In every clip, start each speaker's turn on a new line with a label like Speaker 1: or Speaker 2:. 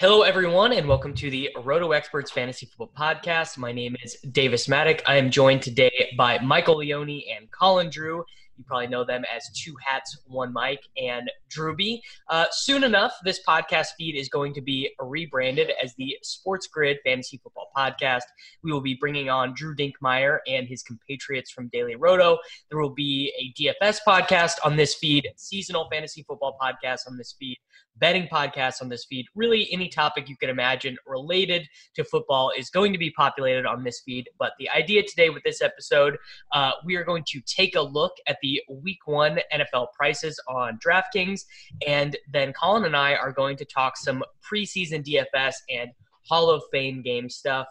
Speaker 1: Hello, everyone, and welcome to the Roto Experts Fantasy Football Podcast. My name is Davis Mattek. I am joined today by Michael Leone and Colin Drew. You probably know them as Two Hats, One Mic, and Drewby. Uh, soon enough, this podcast feed is going to be rebranded as the Sports Grid Fantasy Football Podcast. We will be bringing on Drew Dinkmeyer and his compatriots from Daily Roto. There will be a DFS podcast on this feed, seasonal fantasy football podcast on this feed, betting podcasts on this feed. Really, any topic you can imagine related to football is going to be populated on this feed. But the idea today with this episode, uh, we are going to take a look at the week one NFL prices on DraftKings. And then Colin and I are going to talk some preseason DFS and Hall of Fame game stuff.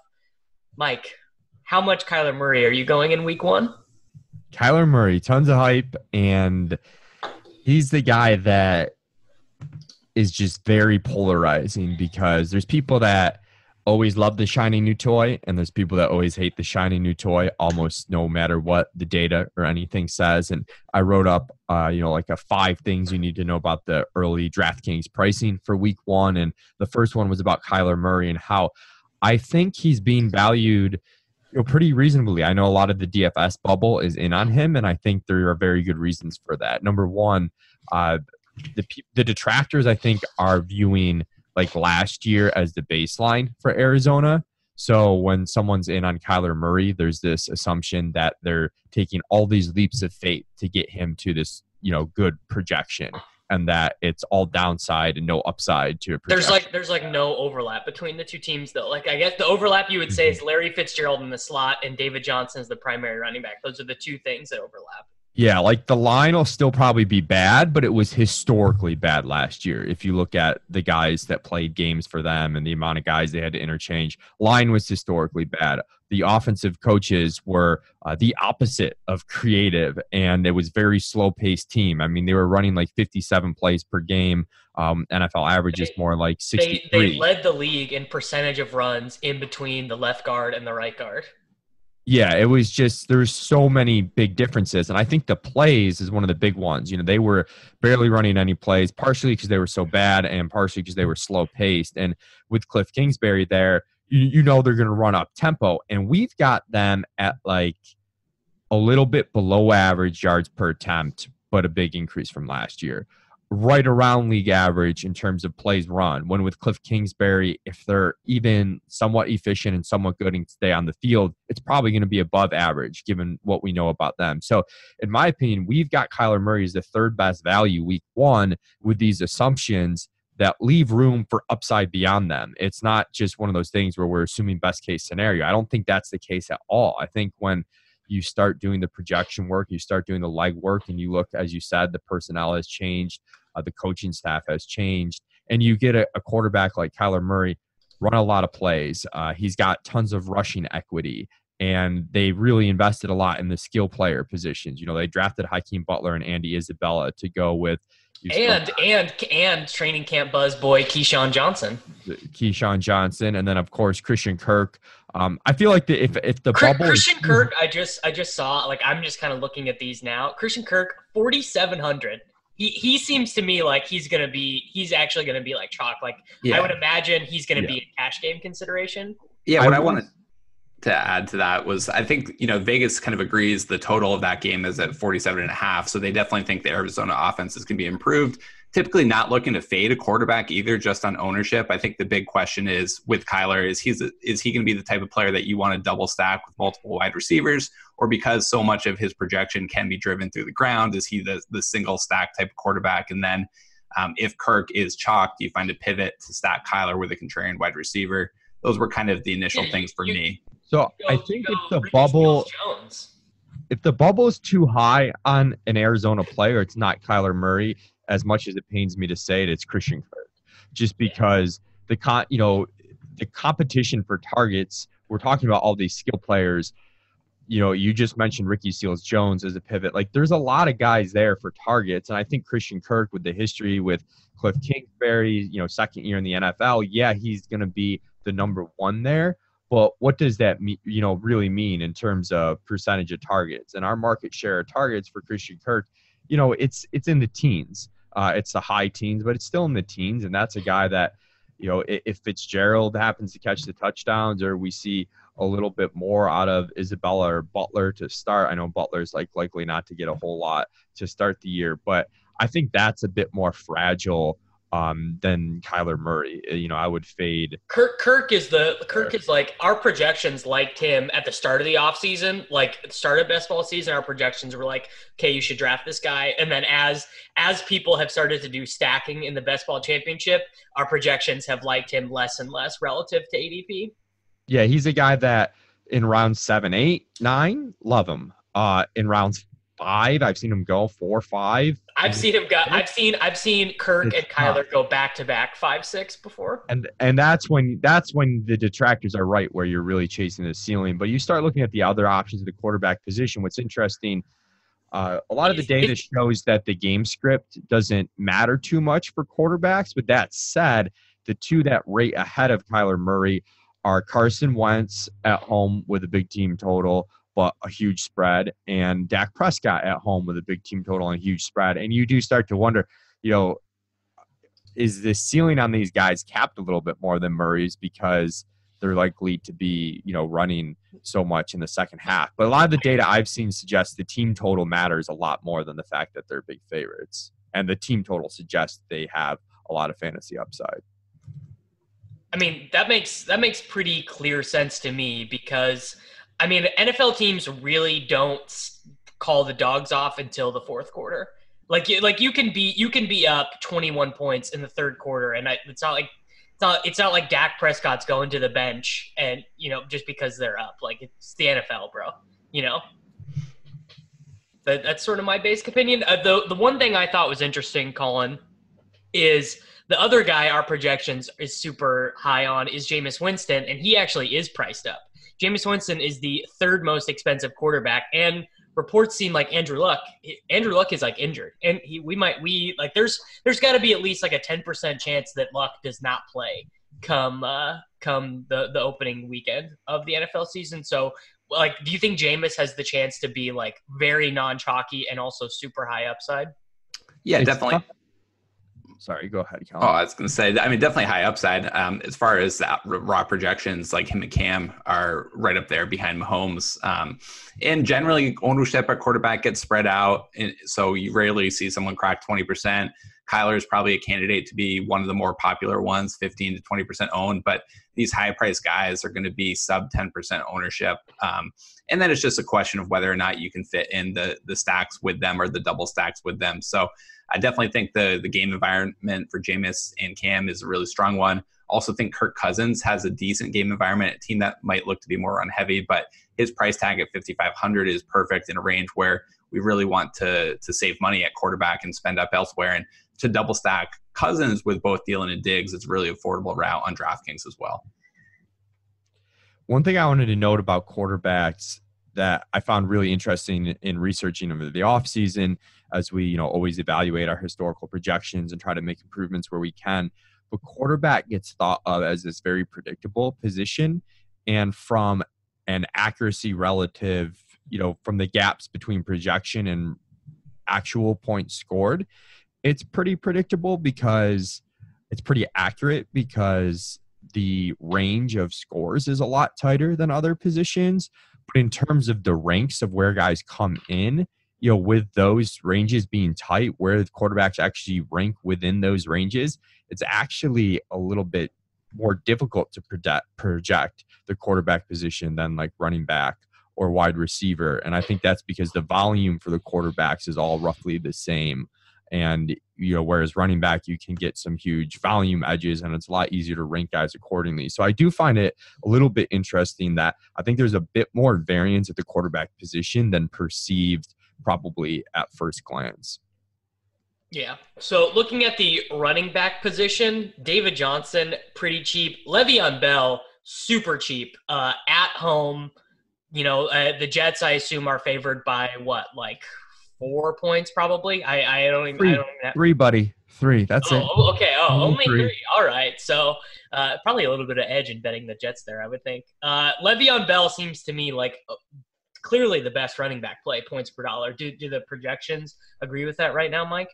Speaker 1: Mike, how much Kyler Murray are you going in week one?
Speaker 2: Kyler Murray, tons of hype, and he's the guy that is just very polarizing because there's people that always love the shiny new toy and there's people that always hate the shiny new toy almost no matter what the data or anything says. And i wrote up uh, you know like a five things you need to know about the early draftkings pricing for week one. And the first one was about kyler murray and how i think he's being valued you know pretty reasonably. I know a lot of the dfs bubble is in on him and i think there are very good reasons for that. Number one uh, the the detractors I think are viewing like last year as the baseline for Arizona. So when someone's in on Kyler Murray, there's this assumption that they're taking all these leaps of faith to get him to this, you know, good projection and that it's all downside and no upside to a projection.
Speaker 1: There's like there's like no overlap between the two teams though. Like I guess the overlap you would say mm-hmm. is Larry Fitzgerald in the slot and David Johnson is the primary running back. Those are the two things that overlap.
Speaker 2: Yeah, like the line will still probably be bad, but it was historically bad last year. If you look at the guys that played games for them and the amount of guys they had to interchange, line was historically bad. The offensive coaches were uh, the opposite of creative, and it was very slow paced team. I mean, they were running like 57 plays per game. Um, NFL average is more like 63.
Speaker 1: They, they led the league in percentage of runs in between the left guard and the right guard
Speaker 2: yeah, it was just there's so many big differences, and I think the plays is one of the big ones. You know, they were barely running any plays, partially because they were so bad, and partially because they were slow paced. And with Cliff Kingsbury there, you, you know they're going to run up tempo, and we've got them at like a little bit below average yards per attempt, but a big increase from last year right around league average in terms of plays run. When with Cliff Kingsbury, if they're even somewhat efficient and somewhat good and stay on the field, it's probably going to be above average given what we know about them. So, in my opinion, we've got Kyler Murray as the third best value week one with these assumptions that leave room for upside beyond them. It's not just one of those things where we're assuming best case scenario. I don't think that's the case at all. I think when you start doing the projection work, you start doing the leg work, and you look, as you said, the personnel has changed, uh, the coaching staff has changed, and you get a, a, quarterback like Kyler Murray run a lot of plays. Uh, he's got tons of rushing equity, and they really invested a lot in the skill player positions. You know, they drafted Hakeem Butler and Andy Isabella to go with.
Speaker 1: And and and training camp buzz boy KeeSean Johnson,
Speaker 2: KeeSean Johnson, and then of course Christian Kirk. Um, I feel like the, if if the bubble
Speaker 1: Christian is- Kirk, I just I just saw like I'm just kind of looking at these now. Christian Kirk, forty seven hundred he he seems to me like he's gonna be he's actually gonna be like chalk. Like yeah. I would imagine he's gonna yeah. be a cash game consideration.
Speaker 3: Yeah, what I, I wanted to add to that was I think, you know, Vegas kind of agrees the total of that game is at 47 and a half. So they definitely think the Arizona offense is going to be improved typically not looking to fade a quarterback either just on ownership. I think the big question is with Kyler is he's is he going to be the type of player that you want to double stack with multiple wide receivers or because so much of his projection can be driven through the ground is he the the single stack type of quarterback and then um, if Kirk is chalked, do you find a pivot to stack Kyler with a contrarian wide receiver? Those were kind of the initial things for me.
Speaker 2: So I think if the bubble if the bubble is too high on an Arizona player, it's not Kyler Murray as much as it pains me to say it, it's Christian Kirk. just because the con, you know, the competition for targets. We're talking about all these skill players. You know, you just mentioned Ricky Seals Jones as a pivot. Like, there's a lot of guys there for targets, and I think Christian Kirk, with the history with Cliff Kingsbury, you know, second year in the NFL, yeah, he's going to be the number one there. But what does that mean, you know, really mean in terms of percentage of targets? And our market share of targets for Christian Kirk, you know, it's it's in the teens. Uh, it's the high teens, but it's still in the teens, and that's a guy that, you know, if Fitzgerald happens to catch the touchdowns, or we see a little bit more out of Isabella or Butler to start. I know Butler's like likely not to get a whole lot to start the year, but I think that's a bit more fragile um, than Kyler Murray. Uh, you know, I would fade.
Speaker 1: Kirk Kirk is the Kirk is like our projections liked him at the start of the offseason, like the start of best ball season, our projections were like, okay, you should draft this guy. And then as as people have started to do stacking in the best ball championship, our projections have liked him less and less relative to ADP.
Speaker 2: Yeah, he's a guy that in round seven, eight, nine, love him. Uh, in rounds five. I've seen him go four, five.
Speaker 1: I've seen him go. I've seen I've seen Kirk and Kyler tough. go back to back five six before.
Speaker 2: And and that's when that's when the detractors are right, where you're really chasing the ceiling. But you start looking at the other options of the quarterback position. What's interesting. Uh, a lot of the data shows that the game script doesn't matter too much for quarterbacks. But that said, the two that rate ahead of Kyler Murray are Carson Wentz at home with a big team total, but a huge spread, and Dak Prescott at home with a big team total and a huge spread. And you do start to wonder, you know, is the ceiling on these guys capped a little bit more than Murray's because they're likely to be, you know, running so much in the second half. But a lot of the data I've seen suggests the team total matters a lot more than the fact that they're big favorites. And the team total suggests they have a lot of fantasy upside.
Speaker 1: I mean, that makes that makes pretty clear sense to me because I mean, NFL teams really don't call the dogs off until the fourth quarter. Like, like you can be you can be up 21 points in the third quarter, and I, it's not like it's not it's not like Dak Prescott's going to the bench and you know just because they're up. Like it's the NFL, bro. You know. That, that's sort of my basic opinion. Uh, the the one thing I thought was interesting, Colin, is the other guy our projections is super high on is Jameis Winston, and he actually is priced up. Jameis Winston is the third most expensive quarterback, and reports seem like Andrew Luck. Andrew Luck is like injured, and he we might we like there's there's got to be at least like a ten percent chance that Luck does not play come uh, come the the opening weekend of the NFL season. So like, do you think Jameis has the chance to be like very non chalky and also super high upside?
Speaker 3: Yeah, it's definitely. Tough
Speaker 2: sorry, go ahead.
Speaker 3: Oh, I was going to say, I mean, definitely high upside. Um, as far as raw projections, like him and Cam are right up there behind Mahomes. Um, and generally, ownership at quarterback gets spread out, so you rarely see someone crack twenty percent. Kyler is probably a candidate to be one of the more popular ones, 15 to 20% owned, but these high price guys are going to be sub 10% ownership. Um, and then it's just a question of whether or not you can fit in the, the stacks with them or the double stacks with them. So I definitely think the, the game environment for Jameis and Cam is a really strong one. Also think Kirk Cousins has a decent game environment, a team that might look to be more run heavy, but his price tag at 5,500 is perfect in a range where we really want to to save money at quarterback and spend up elsewhere. And to double stack Cousins with both Thielen and Diggs is really affordable route on DraftKings as well.
Speaker 2: One thing I wanted to note about quarterbacks that I found really interesting in researching over the offseason as we, you know, always evaluate our historical projections and try to make improvements where we can. But quarterback gets thought of as this very predictable position. And from an accuracy relative, you know, from the gaps between projection and actual points scored, it's pretty predictable because it's pretty accurate because the range of scores is a lot tighter than other positions. But in terms of the ranks of where guys come in, you know, with those ranges being tight, where the quarterbacks actually rank within those ranges, it's actually a little bit more difficult to project, project the quarterback position than like running back or wide receiver. And I think that's because the volume for the quarterbacks is all roughly the same and you know whereas running back you can get some huge volume edges and it's a lot easier to rank guys accordingly so i do find it a little bit interesting that i think there's a bit more variance at the quarterback position than perceived probably at first glance
Speaker 1: Yeah. So looking at the running back position, David Johnson, pretty cheap. Le'Veon Bell, super cheap. Uh, at home, you know, uh, the Jets, I assume, are favored by what, like four points, probably. I, I don't even.
Speaker 2: Three,
Speaker 1: I don't even have,
Speaker 2: three buddy. Three. That's
Speaker 1: oh,
Speaker 2: it.
Speaker 1: oh, okay. Oh,
Speaker 2: Only
Speaker 1: only
Speaker 2: three.
Speaker 1: three. All right. So uh, probably a little bit of edge in betting the Jets there, I would think. Uh, Le'Veon Bell seems to me like uh, clearly the best running back play, points per dollar. Do, do the projections agree with that right now, Mike?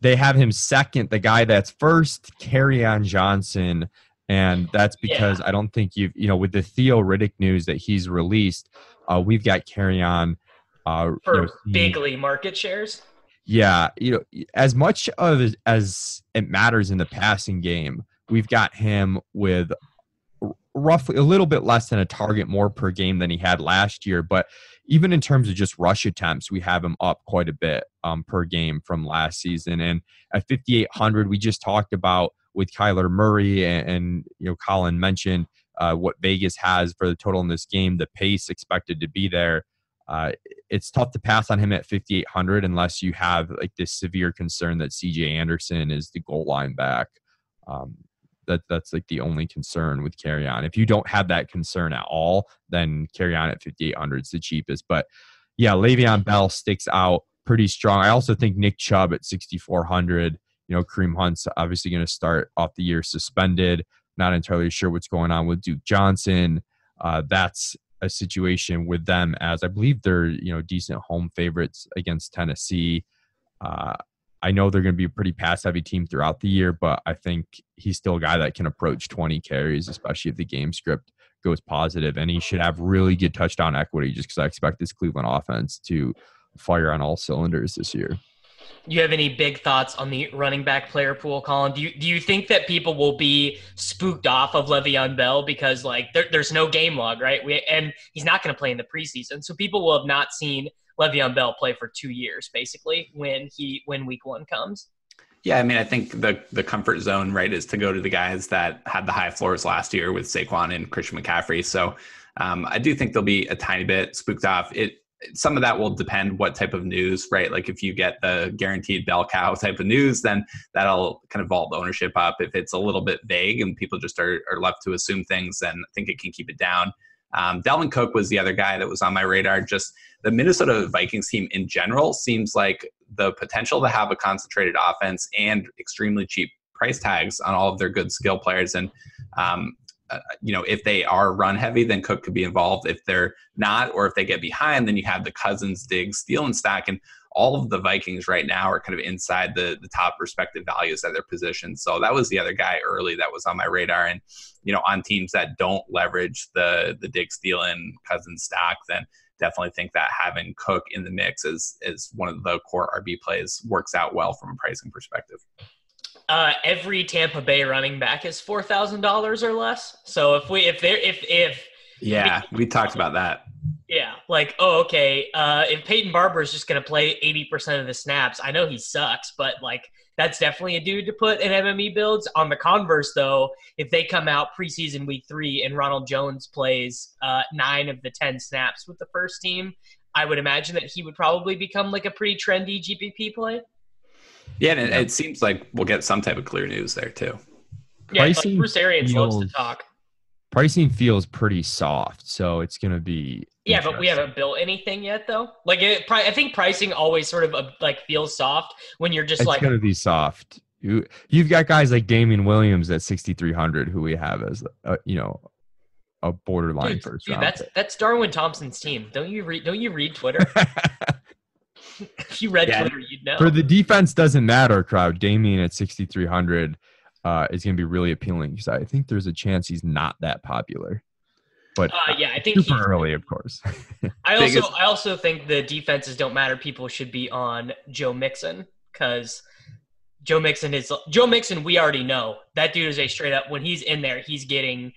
Speaker 2: They have him second. The guy that's first, Kerryon Johnson. And that's because I don't think you've, you know, with the Theo Riddick news that he's released, uh, we've got Kerryon. Uh,
Speaker 1: For
Speaker 2: you know,
Speaker 1: bigly market shares?
Speaker 2: Yeah, you know, as much of as it matters in the passing game, we've got him with roughly a little bit less than a target more per game than he had last year. But even in terms of just rush attempts, we have him up quite a bit um, per game from last season. And at 5,800, we just talked about with Kyler Murray and, and you know Colin mentioned uh, what Vegas has for the total in this game, the pace expected to be there. Uh, it's tough to pass on him at 5800 unless you have like this severe concern that CJ Anderson is the goal line back. Um, that that's like the only concern with Kerryon. If you don't have that concern at all, then Kerryon at 5800 is the cheapest. But yeah, Le'Veon Bell sticks out pretty strong. I also think Nick Chubb at 6400. You know, Kareem Hunt's obviously going to start off the year suspended. Not entirely sure what's going on with Duke Johnson. Uh, that's a situation with them as I believe they're you know decent home favorites against Tennessee. Uh, I know they're going to be a pretty pass heavy team throughout the year, but I think he's still a guy that can approach 20 carries, especially if the game script goes positive, and he should have really good touchdown equity. Just because I expect this Cleveland offense to fire on all cylinders this year.
Speaker 1: You have any big thoughts on the running back player pool, Colin? Do you do you think that people will be spooked off of Le'Veon Bell because like there, there's no game log, right? We, and he's not going to play in the preseason, so people will have not seen Le'Veon Bell play for two years, basically, when he when Week One comes.
Speaker 3: Yeah, I mean, I think the the comfort zone, right, is to go to the guys that had the high floors last year with Saquon and Christian McCaffrey. So um, I do think they'll be a tiny bit spooked off. It some of that will depend what type of news, right? Like if you get the guaranteed bell cow type of news, then that'll kind of vault the ownership up. If it's a little bit vague and people just are, are left to assume things, then I think it can keep it down. Um, Dalvin Cook was the other guy that was on my radar. Just the Minnesota Vikings team in general seems like the potential to have a concentrated offense and extremely cheap price tags on all of their good skill players. And um, uh, you know, if they are run heavy, then Cook could be involved. If they're not, or if they get behind, then you have the Cousins, Diggs, Thielen stack, and all of the Vikings right now are kind of inside the the top respective values at their position. So that was the other guy early that was on my radar, and you know, on teams that don't leverage the the Diggs, Thielen, Cousins stack, then definitely think that having Cook in the mix is is one of the core RB plays works out well from a pricing perspective.
Speaker 1: Uh, every Tampa Bay running back is four thousand dollars or less. So if we if they're if if
Speaker 3: Yeah, we talked about that.
Speaker 1: Yeah, like oh okay, uh, if Peyton Barber is just going to play eighty percent of the snaps, I know he sucks, but like that's definitely a dude to put in MME builds. On the converse, though, if they come out preseason week three and Ronald Jones plays uh, nine of the ten snaps with the first team, I would imagine that he would probably become like a pretty trendy GPP play.
Speaker 3: Yeah, and it, it seems like we'll get some type of clear news there too.
Speaker 1: Yeah, like
Speaker 2: Pricing
Speaker 1: Bruce Arians loves to
Speaker 2: feels-
Speaker 1: talk.
Speaker 2: Pricing feels pretty soft, so it's going to be.
Speaker 1: Yeah, but we haven't built anything yet, though. Like, it, pri- I think pricing always sort of uh, like feels soft when you're just
Speaker 2: It's
Speaker 1: like,
Speaker 2: going to be soft. You you've got guys like Damien Williams at 6300 who we have as a, you know a borderline
Speaker 1: dude,
Speaker 2: first
Speaker 1: dude,
Speaker 2: round.
Speaker 1: that's that's Darwin Thompson's team. Don't you read? Don't you read Twitter? if you read
Speaker 3: Yeah.
Speaker 1: Twitter, you'd know.
Speaker 2: For the defense doesn't matter crowd. Damien at 6300 uh, is going to be really appealing because I think there's a chance he's not that popular. But
Speaker 1: uh, yeah, I think
Speaker 2: super early, of course.
Speaker 1: I also I also think the defenses don't matter. People should be on Joe Mixon because Joe Mixon is Joe Mixon. We already know that dude is a straight up when he's in there, he's getting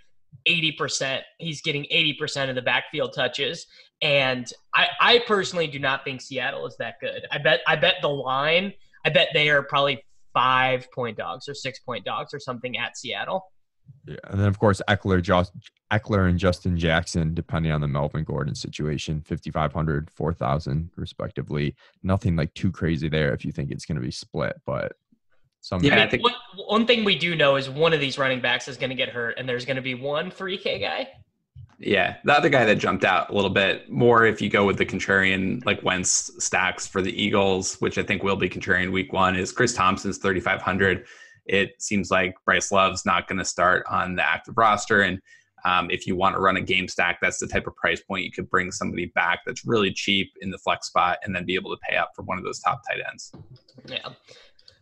Speaker 1: eighty percent. He's getting eighty percent of the backfield touches. And I, I personally do not think Seattle is that good. I bet I bet the line. I bet they are probably five point dogs or six point dogs or something at Seattle.
Speaker 2: Yeah, and then of course Ekeler, Josh, Ekeler and Justin Jackson, depending on the Melvin Gordon situation, 5,500, 4,000 respectively. Nothing like too crazy there if you think it's going to be split, but
Speaker 1: some. Yeah, I, mean, I think one, one thing we do know is one of these running backs is going to get hurt, and there's going to be one 3K guy.
Speaker 3: Yeah, the other guy that jumped out a little bit more if you go with the contrarian like Wentz stacks for the Eagles, which I think will be contrarian week one, is Chris Thompson's 3,500. It seems like Bryce Love's not going to start on the active roster. And um, if you want to run a game stack, that's the type of price point you could bring somebody back that's really cheap in the flex spot and then be able to pay up for one of those top tight ends.
Speaker 1: Yeah.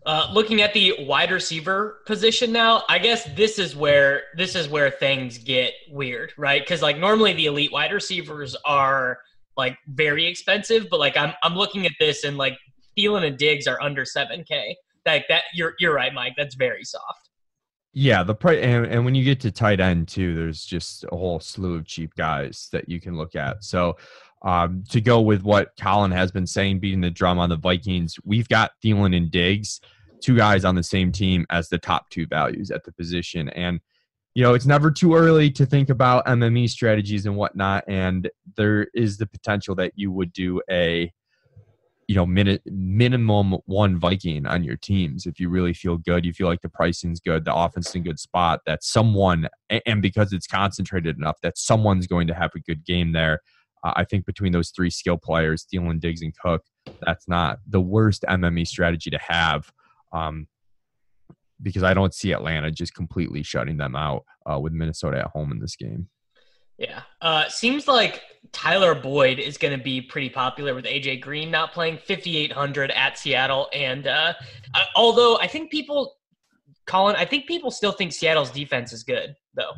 Speaker 1: Uh, looking at the wide receiver position now, I guess this is where this is where things get weird, right? Because like normally the elite wide receivers are like very expensive, but like I'm I'm looking at this and like Thielen and Diggs are under seven K. Like that, you're you're right, Mike. That's very soft.
Speaker 2: Yeah, the price, and, and when you get to tight end too, there's just a whole slew of cheap guys that you can look at. So um, to go with what Colin has been saying, beating the drum on the Vikings, we've got Thielen and Diggs two guys on the same team as the top two values at the position. And, you know, it's never too early to think about MME strategies and whatnot. And there is the potential that you would do a, you know, min- minimum one Viking on your teams if you really feel good. You feel like the pricing's good, the offense in good spot, that someone, and because it's concentrated enough, that someone's going to have a good game there. Uh, I think between those three skill players, Thielen, Diggs, and Cook, that's not the worst MME strategy to have um, because I don't see Atlanta just completely shutting them out uh, with Minnesota at home in this game.
Speaker 1: Yeah. Uh, seems like Tyler Boyd is going to be pretty popular with AJ Green not playing 5,800 at Seattle. And uh, uh, although I think people, Colin, I think people still think Seattle's defense is good, though.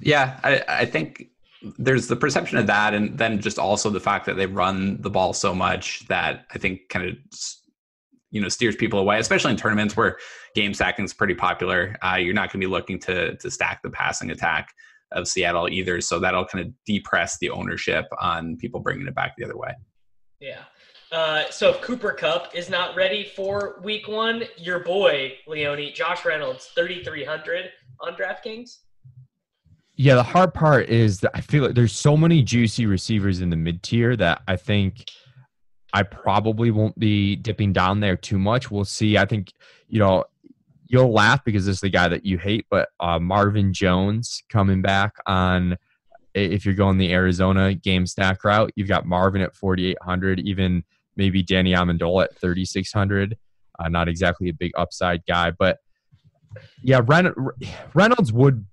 Speaker 3: Yeah. I, I think there's the perception of that. And then just also the fact that they run the ball so much that I think kind of you know steers people away, especially in tournaments where game stacking is pretty popular. Uh, you're not going to be looking to to stack the passing attack of Seattle either, so that'll kind of depress the ownership on people bringing it back the other way.
Speaker 1: Yeah. Uh, so if Cooper Kupp is not ready for Week One, your boy Leone, Josh Reynolds, thirty three hundred on DraftKings.
Speaker 2: Yeah, the hard part is that I feel like there's so many juicy receivers in the mid tier that I think I probably won't be dipping down there too much. We'll see. I think, you know, you'll laugh because this is the guy that you hate, but uh, Marvin Jones coming back on if you're going the Arizona game stack route, you've got Marvin at 4,800, even maybe Danny Amendola at 3,600. Uh, not exactly a big upside guy, but yeah, Reynolds would.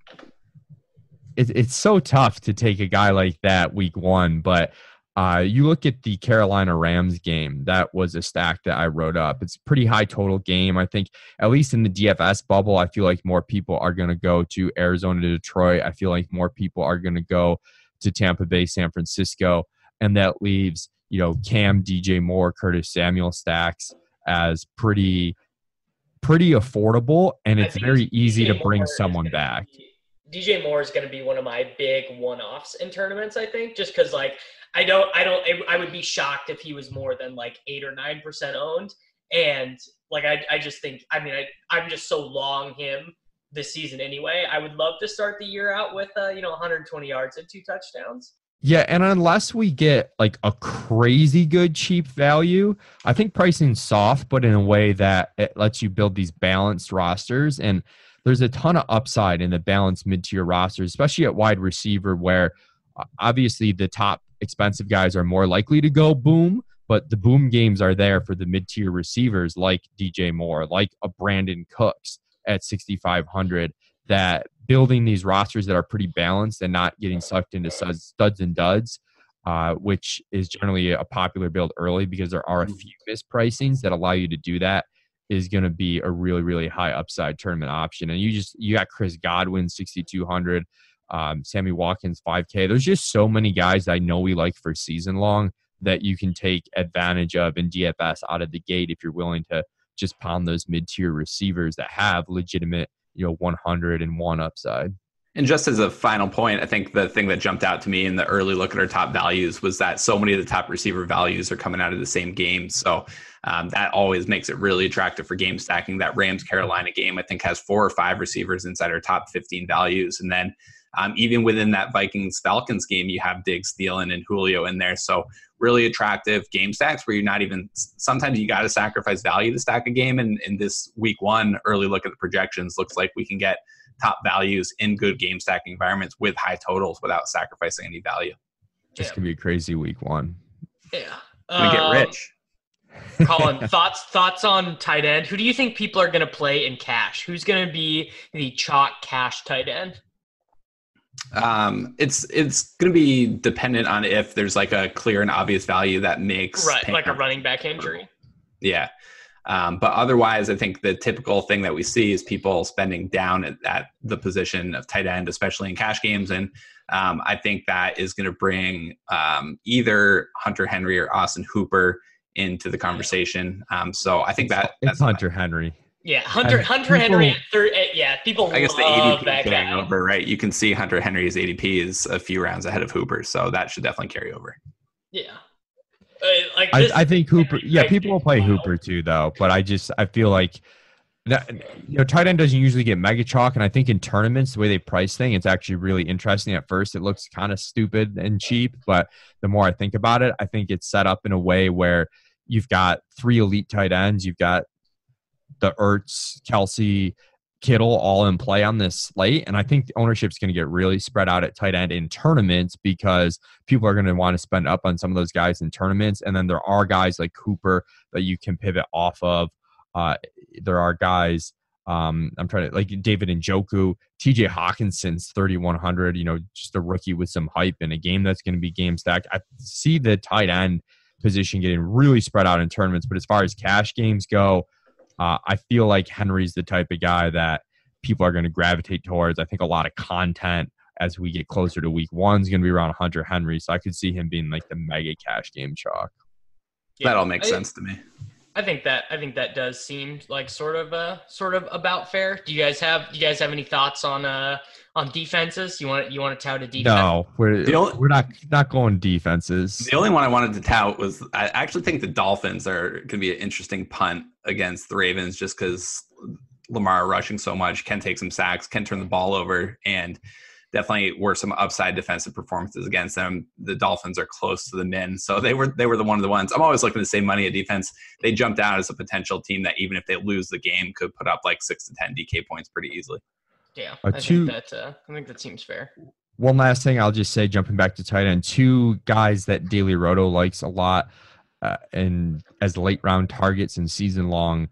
Speaker 2: It, it's so tough to take a guy like that week one, but uh, you look at the Carolina Rams game, that was a stack that I wrote up. It's a pretty high total game. I think, at least in the DFS bubble, I feel like more people are going to go to Arizona to Detroit. I feel like more people are going to go to Tampa Bay, San Francisco. And that leaves, you know, Cam, DJ Moore, Curtis Samuel stacks as pretty, pretty affordable. And it's very easy DJ to bring Moore someone back.
Speaker 1: DJ Moore is going to be one of my big one offs in tournaments, I think, just because, like, I don't, I don't, I would be shocked if he was more than like eight or nine percent owned. And like, I, I just think, I mean, I, I'm just so long him this season anyway. I would love to start the year out with, uh, you know, 120 yards and two touchdowns.
Speaker 2: Yeah, and unless we get like a crazy good cheap value, I think pricing's soft, but in a way that it lets you build these balanced rosters. And there's a ton of upside in the balanced mid tier rosters, especially at wide receiver, where obviously the top expensive guys are more likely to go boom, but the boom games are there for the mid tier receivers like DJ Moore, like a Brandin Cooks at 6,500. That building these rosters that are pretty balanced and not getting sucked into studs and duds, uh, which is generally a popular build early because there are a few mispricings that allow you to do that is going to be a really really high upside tournament option and you just you got chris godwin 6200 um, Sammy Watkins 5K. There's just so many guys I know we like for season long that you can take advantage of in DFS out of the gate if you're willing to just pound those mid tier receivers that have legitimate, you know, 100 and one upside.
Speaker 3: And just as a final point, I think the thing that jumped out to me in the early look at our top values was that so many of the top receiver values are coming out of the same game. So um, that always makes it really attractive for game stacking. That Rams Carolina game, I think, has four or five receivers inside our top 15 values. And then um, even within that Vikings Falcons game, you have Diggs, Thielen, and Julio in there. So really attractive game stacks where you're not even sometimes you got to sacrifice value to stack a game. And in this week one early look at the projections, looks like we can get top values in good game stacking environments with high totals without sacrificing any value.
Speaker 2: This yeah. could be a crazy week one.
Speaker 1: Yeah.
Speaker 3: We get um, rich.
Speaker 1: Colin, thoughts thoughts on tight end? Who do you think people are going to play in cash? Who's going to be the chalk cash tight end?
Speaker 3: Um, it's it's going to be dependent on if there's like a clear and obvious value that makes
Speaker 1: right, like a running back injury.
Speaker 3: Yeah, um, but otherwise, I think the typical thing that we see is people spending down at, at the position of tight end, especially in cash games. And um, I think that is going to bring um, either Hunter Henry or Austin Hooper into the conversation. Um, so I think that
Speaker 2: it's Hunter Henry.
Speaker 1: Yeah, Hunter Hunter people, Henry. Third, yeah, people. I guess the ADP
Speaker 3: carrying over, right? You can see Hunter Henry's ADP is a few rounds ahead of Hooper, so that should definitely carry over.
Speaker 1: Yeah,
Speaker 2: uh, like I, I, think Hooper. Yeah, people will play Hooper too, though. But I just I feel like that you know tight end doesn't usually get mega chalk, and I think in tournaments the way they price thing, it's actually really interesting. At first, it looks kind of stupid and cheap, but the more I think about it, I think it's set up in a way where you've got three elite tight ends, you've got the Ertz, Kelsey, Kittle all in play on this slate. And I think the ownership is going to get really spread out at tight end in tournaments because people are going to want to spend up on some of those guys in tournaments. And then there are guys like Cooper that you can pivot off of. Uh, there are guys, um, I'm trying to like David and Njoku, TJ Hockenson's 3,100, you know, just a rookie with some hype in a game that's going to be game stacked. I see the tight end position getting really spread out in tournaments. But as far as cash games go, uh, I feel like Henry's the type of guy that people are going to gravitate towards. I think a lot of content as we get closer to week one is going to be around Hunter Henry. So I could see him being like the mega cash game chalk.
Speaker 3: Yeah, that all makes I, sense to me.
Speaker 1: I think that I think that does seem like sort of uh sort of about fair. Do you guys have do you guys have any thoughts on uh on defenses? You want you want to tout a defense?
Speaker 2: No, we're only, we're not not going defenses.
Speaker 3: The only one I wanted to tout was I actually think the Dolphins are going to be an interesting punt against the Ravens just because Lamar rushing so much can take some sacks, can turn the ball over, and definitely were some upside defensive performances against them. The Dolphins are close to the min, so they were they were the one of the ones. I'm always looking to save money at defense. They jumped out as a potential team that even if they lose the game, could put up like six to ten DK points pretty easily.
Speaker 1: Yeah, uh, I two, think that uh, I think that seems fair.
Speaker 2: One last thing, I'll just say, jumping back to tight end, two guys that Daily Roto likes a lot, uh, and as late round targets and season long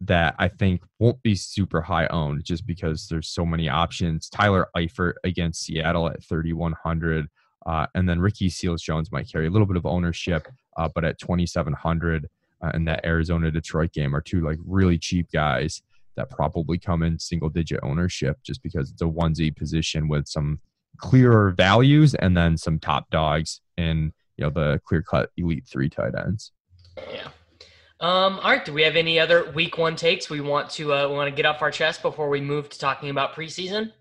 Speaker 2: that I think won't be super high owned just because there's so many options. Tyler Eifert against Seattle at 3,100. Uh, and then Ricky Seals Jones might carry a little bit of ownership, uh, but at 2,700 uh, in that Arizona Detroit game are two like really cheap guys that probably come in single digit ownership just because it's a onesie position with some clearer values and then some top dogs in you know the clear cut elite three tight ends.
Speaker 1: Yeah. Um, all right. Do we have any other week one takes we want to uh, want to get off our chest before we move to talking about preseason?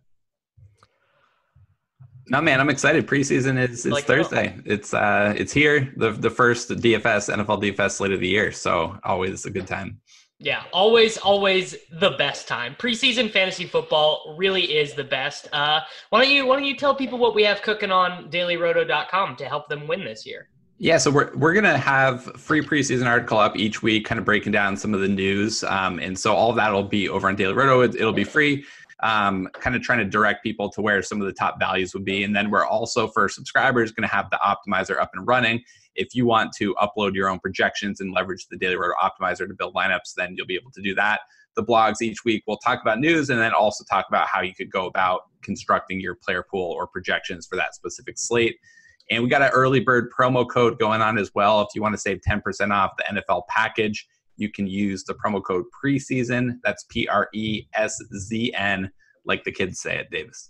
Speaker 3: No, man, I'm excited. Preseason is it's like Thursday. It's uh, it's here. The the first DFS NFL DFS slate of the year. So always a good time.
Speaker 1: Yeah, always, always the best time. Preseason fantasy football really is the best. Uh, why don't you why don't you tell people what we have cooking on dailyroto.com to help them win this year?
Speaker 3: Yeah, so we're we're gonna have free preseason article up each week, kind of breaking down some of the news, um, and so all that will be over on Daily Roto. It, will be free, um, kind of trying to direct people to where some of the top values would be, and then we're also for subscribers going to have the optimizer up and running. If you want to upload your own projections and leverage the Daily Roto optimizer to build lineups, then you'll be able to do that. The blogs each week will talk about news and then also talk about how you could go about constructing your player pool or projections for that specific slate. And we got an early bird promo code going on as well. If you want to save 10% off the NFL package, you can use the promo code preseason. That's P R E S Z N, like the kids say at Davis.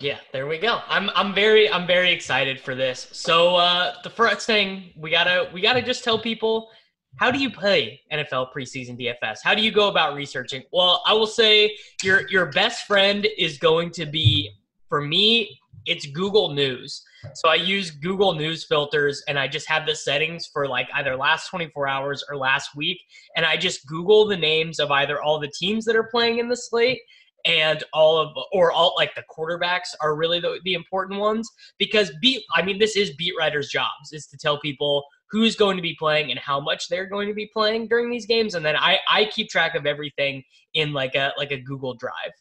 Speaker 1: Yeah, there we go. I'm I'm very I'm very excited for this. So uh, the first thing we gotta we gotta just tell people how do you play NFL preseason DFS? How do you go about researching? Well, I will say your your best friend is going to be for me, it's Google News. So I use Google News filters and I just have the settings for like either last 24 hours or last week. And I just Google the names of either all the teams that are playing in the slate and all of or all like the quarterbacks are really the, the important ones because beat i mean this is beat writers jobs is to tell people who's going to be playing and how much they're going to be playing during these games and then i i keep track of everything in like a like a google drive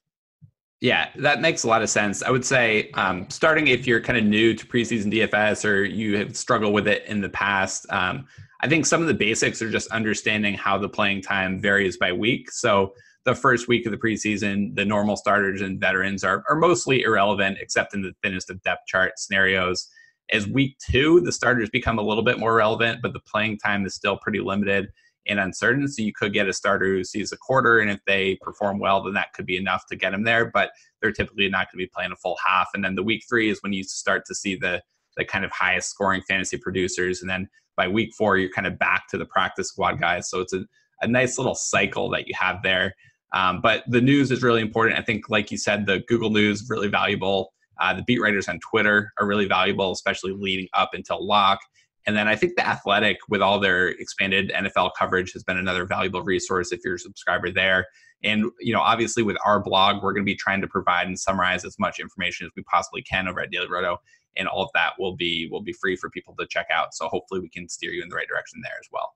Speaker 3: yeah, that makes a lot of sense. I would say, um, starting if you're kind of new to preseason DFS or you have struggled with it in the past, um, I think some of the basics are just understanding how the playing time varies by week. So, the first week of the preseason, the normal starters and veterans are, are mostly irrelevant, except in the thinnest of depth chart scenarios. As week two, the starters become a little bit more relevant, but the playing time is still pretty limited and uncertain. So you could get a starter who sees a quarter, and if they perform well, then that could be enough to get them there. But they're typically not going to be playing a full half. And then the week three is when you start to see the the kind of highest scoring fantasy producers, and then by week four, you're kind of back to the practice squad guys. So it's a, a nice little cycle that you have there. Um, but the news is really important. I think, like you said, the Google News really valuable. Uh, the beat writers on Twitter are really valuable, especially leading up until lock. And then I think the Athletic, with all their expanded NFL coverage, has been another valuable resource if you're a subscriber there. And you know, obviously, with our blog, we're going to be trying to provide and summarize as much information as we possibly can over at Daily Roto, and all of that will be will be free for people to check out. So hopefully, we can steer you in the right direction there as well.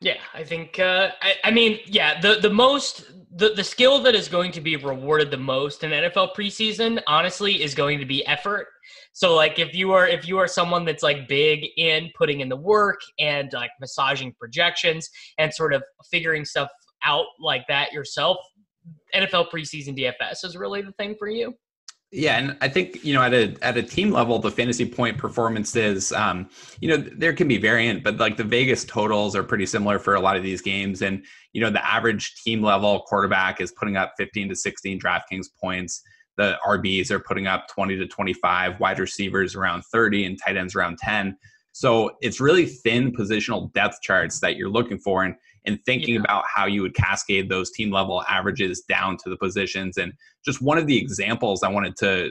Speaker 1: Yeah, I think. Uh, I, I mean, yeah, the the most the the skill that is going to be rewarded the most in NFL preseason, honestly, is going to be effort. So, like, if you are if you are someone that's like big in putting in the work and like massaging projections and sort of figuring stuff out like that yourself, NFL preseason DFS is really the thing for you.
Speaker 3: Yeah, and I think you know at a at a team level, the fantasy point performances, um, you know, there can be variant, but like the Vegas totals are pretty similar for a lot of these games, and you know the average team level quarterback is putting up 15 to 16 DraftKings points. The RBs are putting up 20 to 25, wide receivers around 30, and tight ends around 10. So it's really thin positional depth charts that you're looking for, and and thinking yeah. about how you would cascade those team level averages down to the positions. And just one of the examples I wanted to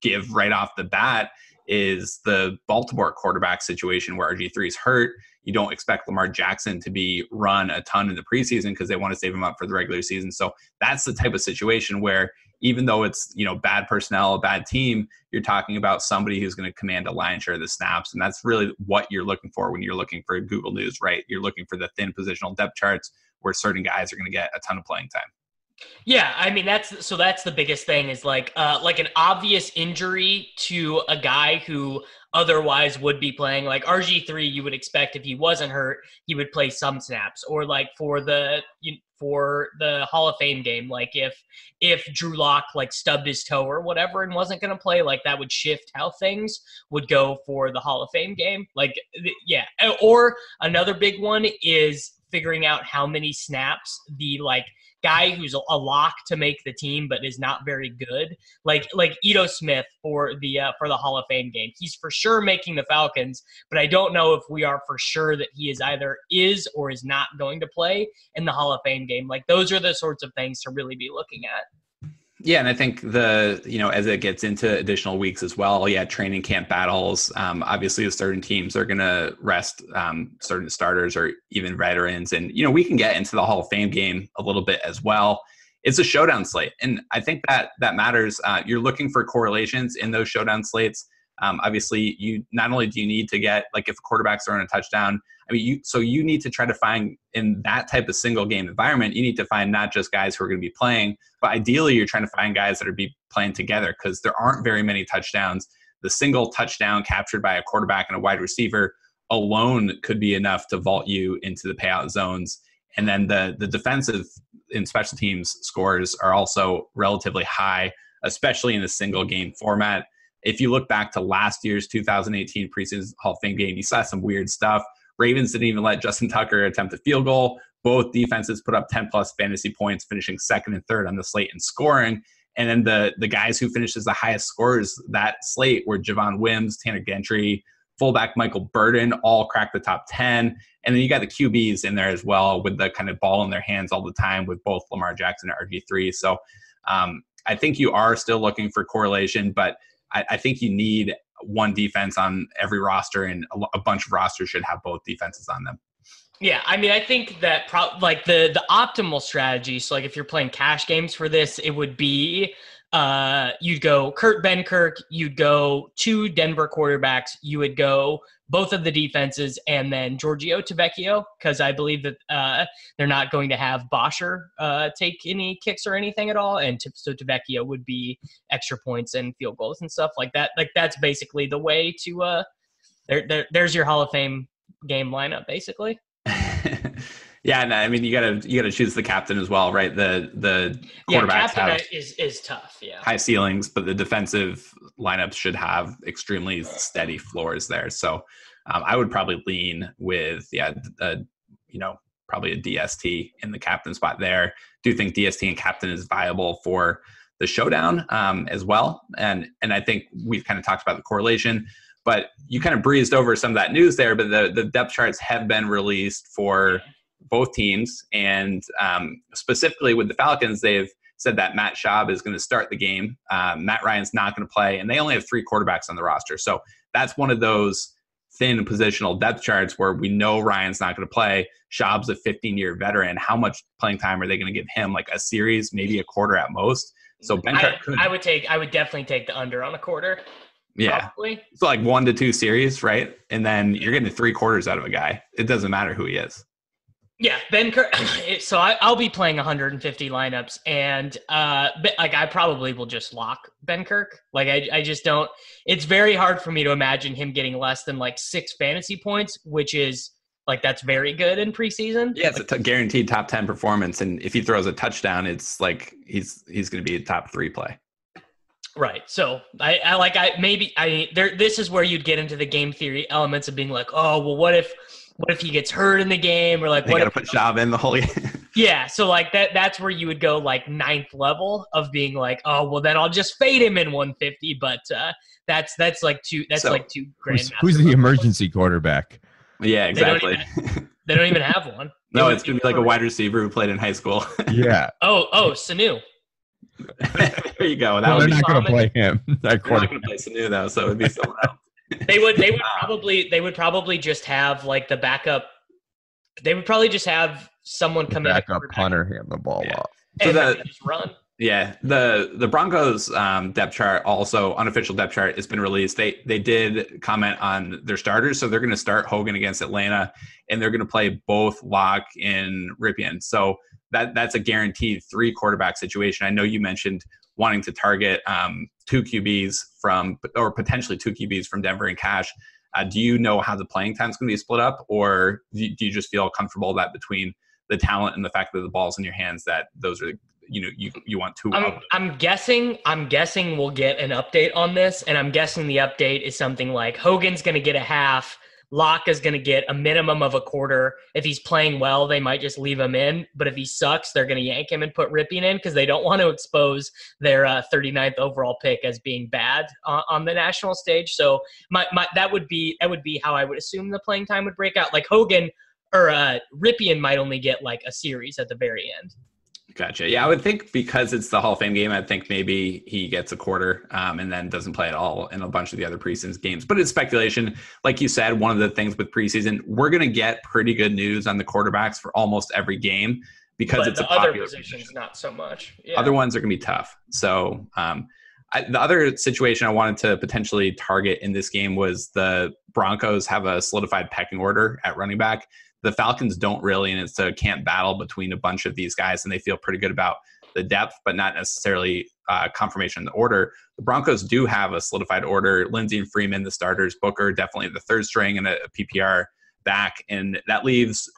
Speaker 3: give right off the bat is the Baltimore quarterback situation where RG3 is hurt. You don't expect Lamar Jackson to be run a ton in the preseason because they want to save him up for the regular season. So that's the type of situation where even though it's you know bad personnel, a bad team, you're talking about somebody who's going to command a lion share of the snaps, and that's really what you're looking for when you're looking for Google News, right? You're looking for the thin positional depth charts where certain guys are going to get a ton of playing time.
Speaker 1: Yeah, I mean that's so that's the biggest thing is like uh like an obvious injury to a guy who otherwise would be playing like RG3 you would expect if he wasn't hurt he would play some snaps or like for the for the Hall of Fame game like if if Drew Lock like stubbed his toe or whatever and wasn't going to play like that would shift how things would go for the Hall of Fame game like yeah or another big one is figuring out how many snaps the like guy who's a lock to make the team but is not very good. Like like Ito Smith for the uh, for the Hall of Fame game. He's for sure making the Falcons but I don't know if we are for sure that he is either is or is not going to play in the Hall of Fame game. Like those are the sorts of things to really be looking at
Speaker 3: yeah, and I think the you know as it gets into additional weeks as well, yeah, training camp battles. Um, obviously, certain teams are going to rest um, certain starters or even veterans, and you know we can get into the Hall of Fame game a little bit as well. It's a showdown slate, and I think that that matters. Uh, you're looking for correlations in those showdown slates. Um, obviously, you not only do you need to get like if quarterbacks are on a touchdown. I mean, you so you need to try to find in that type of single game environment. You need to find not just guys who are going to be playing, but ideally you're trying to find guys that are be playing together because there aren't very many touchdowns. The single touchdown captured by a quarterback and a wide receiver alone could be enough to vault you into the payout zones. And then the the defensive in special teams scores are also relatively high, especially in the single game format if you look back to last year's 2018 preseason Hall of Fame game, you saw some weird stuff. Ravens didn't even let Justin Tucker attempt a field goal. Both defenses put up 10 plus fantasy points, finishing second and third on the slate in scoring. And then the the guys who finished as the highest scorers that slate were Javon Wims, Tanner Gentry, fullback Michael Burton, all cracked the top 10. And then you got the QBs in there as well with the kind of ball in their hands all the time with both Lamar Jackson and RG3. So um, I think you are still looking for correlation, but I, I think you need one defense on every roster, and a, bunch of rosters should have both defenses on them.
Speaker 1: Yeah, I mean, I think that pro- like the the optimal strategy. So, like, if you're playing cash games for this, it would be uh, you'd go Kurt Benkert, you'd go two Denver quarterbacks, you would go both of the defenses, and then Giorgio Tavecchio, because I believe that uh, they're not going to have Bosher uh, take any kicks or anything at all, and so Tavecchio would be extra points and field goals and stuff like that. Like that's basically the way to. Uh, there, there, there's your Hall of Fame game lineup, basically.
Speaker 3: Yeah, and I mean you gotta you gotta choose the captain as well, right? The the quarterbacks
Speaker 1: yeah,
Speaker 3: have
Speaker 1: is is tough. Yeah,
Speaker 3: high ceilings, but the defensive lineups should have extremely steady floors there. So um, I would probably lean with yeah, a, you know, probably a DST in the captain spot there. Do think DST and captain is viable for the showdown um, as well, and and I think we've kind of talked about the correlation. But you kind of breezed over some of that news there, but the, the depth charts have been released for both teams. And um, specifically with the Falcons, they've said that Matt Schaub is going to start the game. Um, Matt Ryan's not going to play, and they only have three quarterbacks on the roster. So that's one of those thin positional depth charts where we know Ryan's not going to play. Schaub's a 15 year veteran. How much playing time are they going to give him? Like a series, maybe a quarter at most. So Ben
Speaker 1: I, I, would take, I would definitely take the under on a quarter.
Speaker 3: Yeah. Probably. So like one to two series, right? And then you're getting three quarters out of a guy. It doesn't matter who he is.
Speaker 1: Yeah, Benkert. So I, will be playing 150 lineups, and uh, like I probably will just lock Benkert. Like I, I just don't. It's very hard for me to imagine him getting less than like six fantasy points, which is like that's very good in preseason.
Speaker 3: Yeah, it's
Speaker 1: like,
Speaker 3: a t- guaranteed top 10 performance, and if he throws a touchdown, it's like he's he's going to be a top three play.
Speaker 1: Right. So I, I like I maybe I there. This is where you'd get into the game theory elements of being like, oh well, what if what if he gets hurt in the game? Or like
Speaker 3: they
Speaker 1: what
Speaker 3: gotta
Speaker 1: if,
Speaker 3: put Schaub in the whole game.
Speaker 1: yeah. So like that that's where you would go like ninth level of being like oh well then i'll just fade him in 150 but uh that's that's like two that's so, like two grand
Speaker 2: who's, who's the emergency quarterback?
Speaker 3: Yeah exactly
Speaker 1: they don't even, they don't even have one.
Speaker 3: No it's gonna be like a wide receiver who played in high school.
Speaker 2: Yeah.
Speaker 1: Oh oh sanu
Speaker 3: there you go
Speaker 2: that well, they're not going to play him
Speaker 3: they're not going to play sanu though so it would be someone else
Speaker 1: they would they would probably they would probably just have like the backup. They would probably just have someone come
Speaker 2: back in. Backup punter hand the ball yeah. off.
Speaker 3: So the, run. Yeah, the the Broncos um, depth chart, also unofficial depth chart, has been released. They they did comment on their starters, so they're going to start Hogan against Atlanta, and they're going to play both Lock and Rypien. So that that's a guaranteed three quarterback situation. I know you mentioned wanting to target um, two QBs from, or potentially two QBs from Denver and Cash. Uh, do you know how the playing time is going to be split up, or do you, do you just feel comfortable that between the talent and the fact that the ball's in your hands, that those are you know you you want to
Speaker 1: I'm, I'm, guessing i'm guessing we'll get an update on this and i'm guessing the update is something like hogan's going to get a half Lock is going to get a minimum of a quarter. If he's playing well, they might just leave him in. But if he sucks, they're going to yank him and put Rypien in because they don't want to expose their uh, 39th overall pick as being bad on, on the national stage. So my, my, that would be that would be how I would assume the playing time would break out. Like Hogan or uh, Rypien might only get like a series at the very end.
Speaker 3: Gotcha. Yeah, I would think because it's the Hall of Fame game, I think maybe he gets a quarter um, and then doesn't play at all in a bunch of the other preseason games. But it's speculation. Like you said, one of the things with preseason, we're going to get pretty good news on the quarterbacks for almost every game because
Speaker 1: but
Speaker 3: it's
Speaker 1: the
Speaker 3: a
Speaker 1: other positions position. not so much.
Speaker 3: Yeah. Other ones are going to be tough. So um, I, the other situation I wanted to potentially target in this game was the Broncos have a solidified pecking order at running back the Falcons don't really, and it's a camp battle between a bunch of these guys, and they feel pretty good about the depth, but not necessarily uh, confirmation in the order. The Broncos do have a solidified order. Lindsey and Freeman, the starters, Booker, definitely the third string, and a, PPR back. And that leaves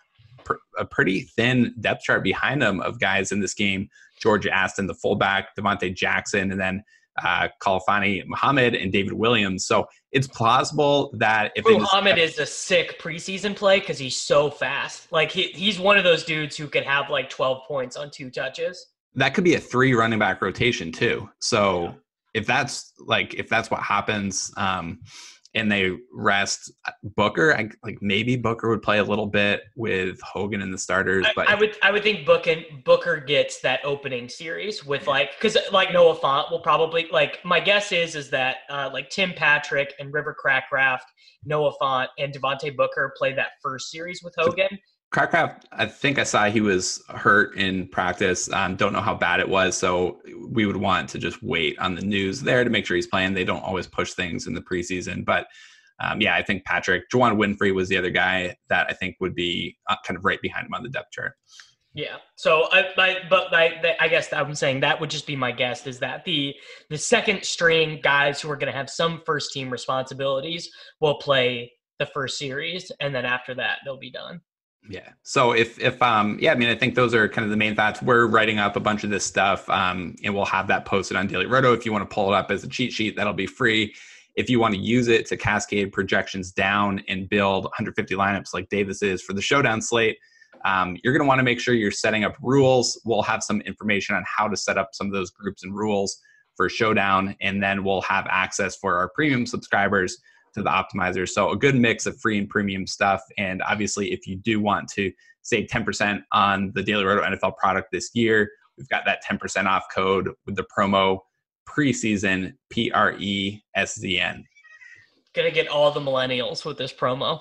Speaker 3: pr- a pretty thin depth chart behind them of guys in this game. George Aston, the fullback, Devontae Jackson, and then uh, Khalfani Muhammad and David Williams. So it's plausible that if
Speaker 1: Muhammad is a sick preseason play because he's so fast. Like he, he's one of those dudes who could have like 12 points on two touches.
Speaker 3: That could be a three running back rotation too. So yeah. if that's like if that's what happens, um, and they rest Booker. I, like maybe Booker would play a little bit with Hogan in the starters, but
Speaker 1: I, I would I would think Booker Booker gets that opening series with like because like Noah Fant will probably like my guess is is that uh, like Tim Patrick and River Cracraft, Noah Fant and Devontae Booker play that first series with Hogan.
Speaker 3: Cracraft, I think I saw he was hurt in practice. Um, don't know how bad it was, so we would want to just wait on the news there to make sure he's playing. They don't always push things in the preseason, but um, yeah, I think Patrick Juwann Winfree was the other guy that I think would be uh, kind of right behind him on the depth chart.
Speaker 1: Yeah. So, I, I but I guess I'm saying that would just be my guess is that the the second string guys who are going to have some first team responsibilities will play the first series, and then after that they'll be done.
Speaker 3: Yeah. So if if um yeah, I mean I think those are kind of the main thoughts. We're writing up a bunch of this stuff, um, and we'll have that posted on Daily Roto. If you want to pull it up as a cheat sheet, that'll be free. If you want to use it to cascade projections down and build 150 lineups like Davis is for the showdown slate, um, you're going to want to make sure you're setting up rules. We'll have some information on how to set up some of those groups and rules for showdown, and then we'll have access for our premium subscribers to the optimizer. So a good mix of free and premium stuff. And obviously, if you do want to save 10% on the Daily Roto NFL product this year, we've got that 10% off code with the promo preseason P R E S Z N.
Speaker 1: Gonna get all the millennials with this promo.